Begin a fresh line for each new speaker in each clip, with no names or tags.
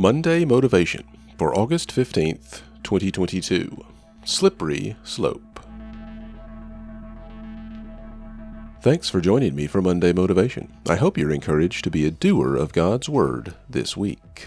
Monday Motivation for August 15th, 2022. Slippery Slope. Thanks for joining me for Monday Motivation. I hope you're encouraged to be a doer of God's Word this week.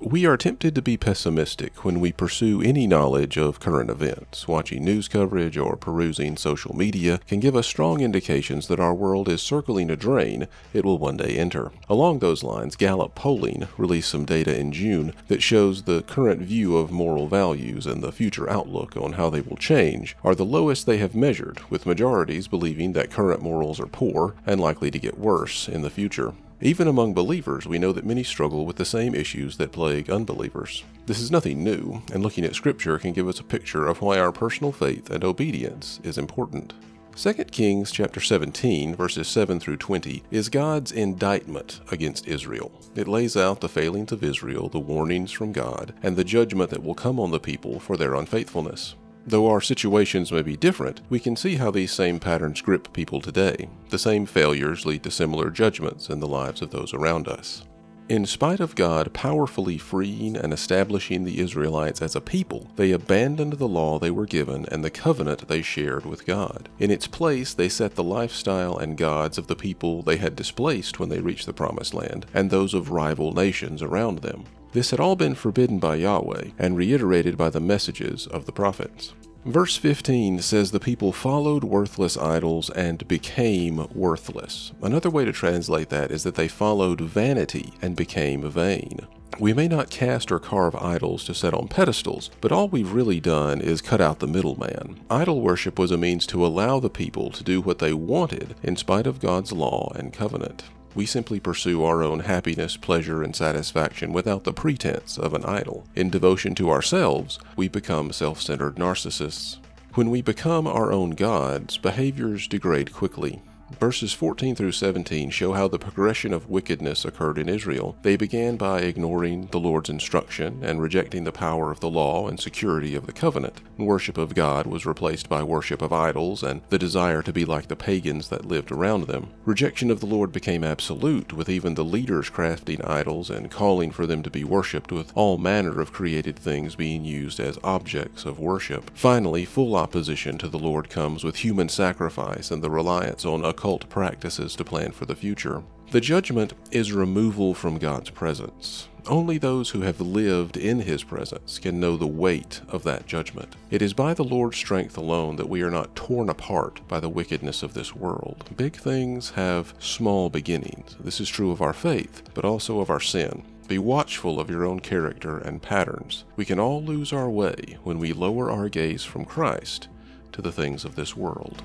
We are tempted to be pessimistic when we pursue any knowledge of current events. Watching news coverage or perusing social media can give us strong indications that our world is circling a drain it will one day enter. Along those lines, Gallup Polling released some data in June that shows the current view of moral values and the future outlook on how they will change are the lowest they have measured, with majorities believing that current morals are poor and likely to get worse in the future. Even among believers, we know that many struggle with the same issues that plague unbelievers. This is nothing new, and looking at Scripture can give us a picture of why our personal faith and obedience is important. 2 Kings chapter 17 verses 7 through 20 is God's indictment against Israel. It lays out the failings of Israel, the warnings from God, and the judgment that will come on the people for their unfaithfulness. Though our situations may be different, we can see how these same patterns grip people today. The same failures lead to similar judgments in the lives of those around us. In spite of God powerfully freeing and establishing the Israelites as a people, they abandoned the law they were given and the covenant they shared with God. In its place, they set the lifestyle and gods of the people they had displaced when they reached the Promised Land, and those of rival nations around them. This had all been forbidden by Yahweh and reiterated by the messages of the prophets. Verse 15 says the people followed worthless idols and became worthless. Another way to translate that is that they followed vanity and became vain. We may not cast or carve idols to set on pedestals, but all we've really done is cut out the middleman. Idol worship was a means to allow the people to do what they wanted in spite of God's law and covenant. We simply pursue our own happiness, pleasure, and satisfaction without the pretense of an idol. In devotion to ourselves, we become self centered narcissists. When we become our own gods, behaviors degrade quickly. Verses 14 through 17 show how the progression of wickedness occurred in Israel. They began by ignoring the Lord's instruction and rejecting the power of the law and security of the covenant. Worship of God was replaced by worship of idols and the desire to be like the pagans that lived around them. Rejection of the Lord became absolute, with even the leaders crafting idols and calling for them to be worshipped, with all manner of created things being used as objects of worship. Finally, full opposition to the Lord comes with human sacrifice and the reliance on occult practices to plan for the future. The judgment is removal from God's presence. Only those who have lived in His presence can know the weight of that judgment. It is by the Lord's strength alone that we are not torn apart by the wickedness of this world. Big things have small beginnings. This is true of our faith, but also of our sin. Be watchful of your own character and patterns. We can all lose our way when we lower our gaze from Christ to the things of this world.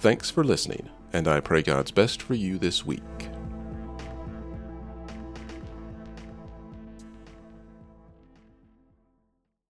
Thanks for listening, and I pray God's best for you this week.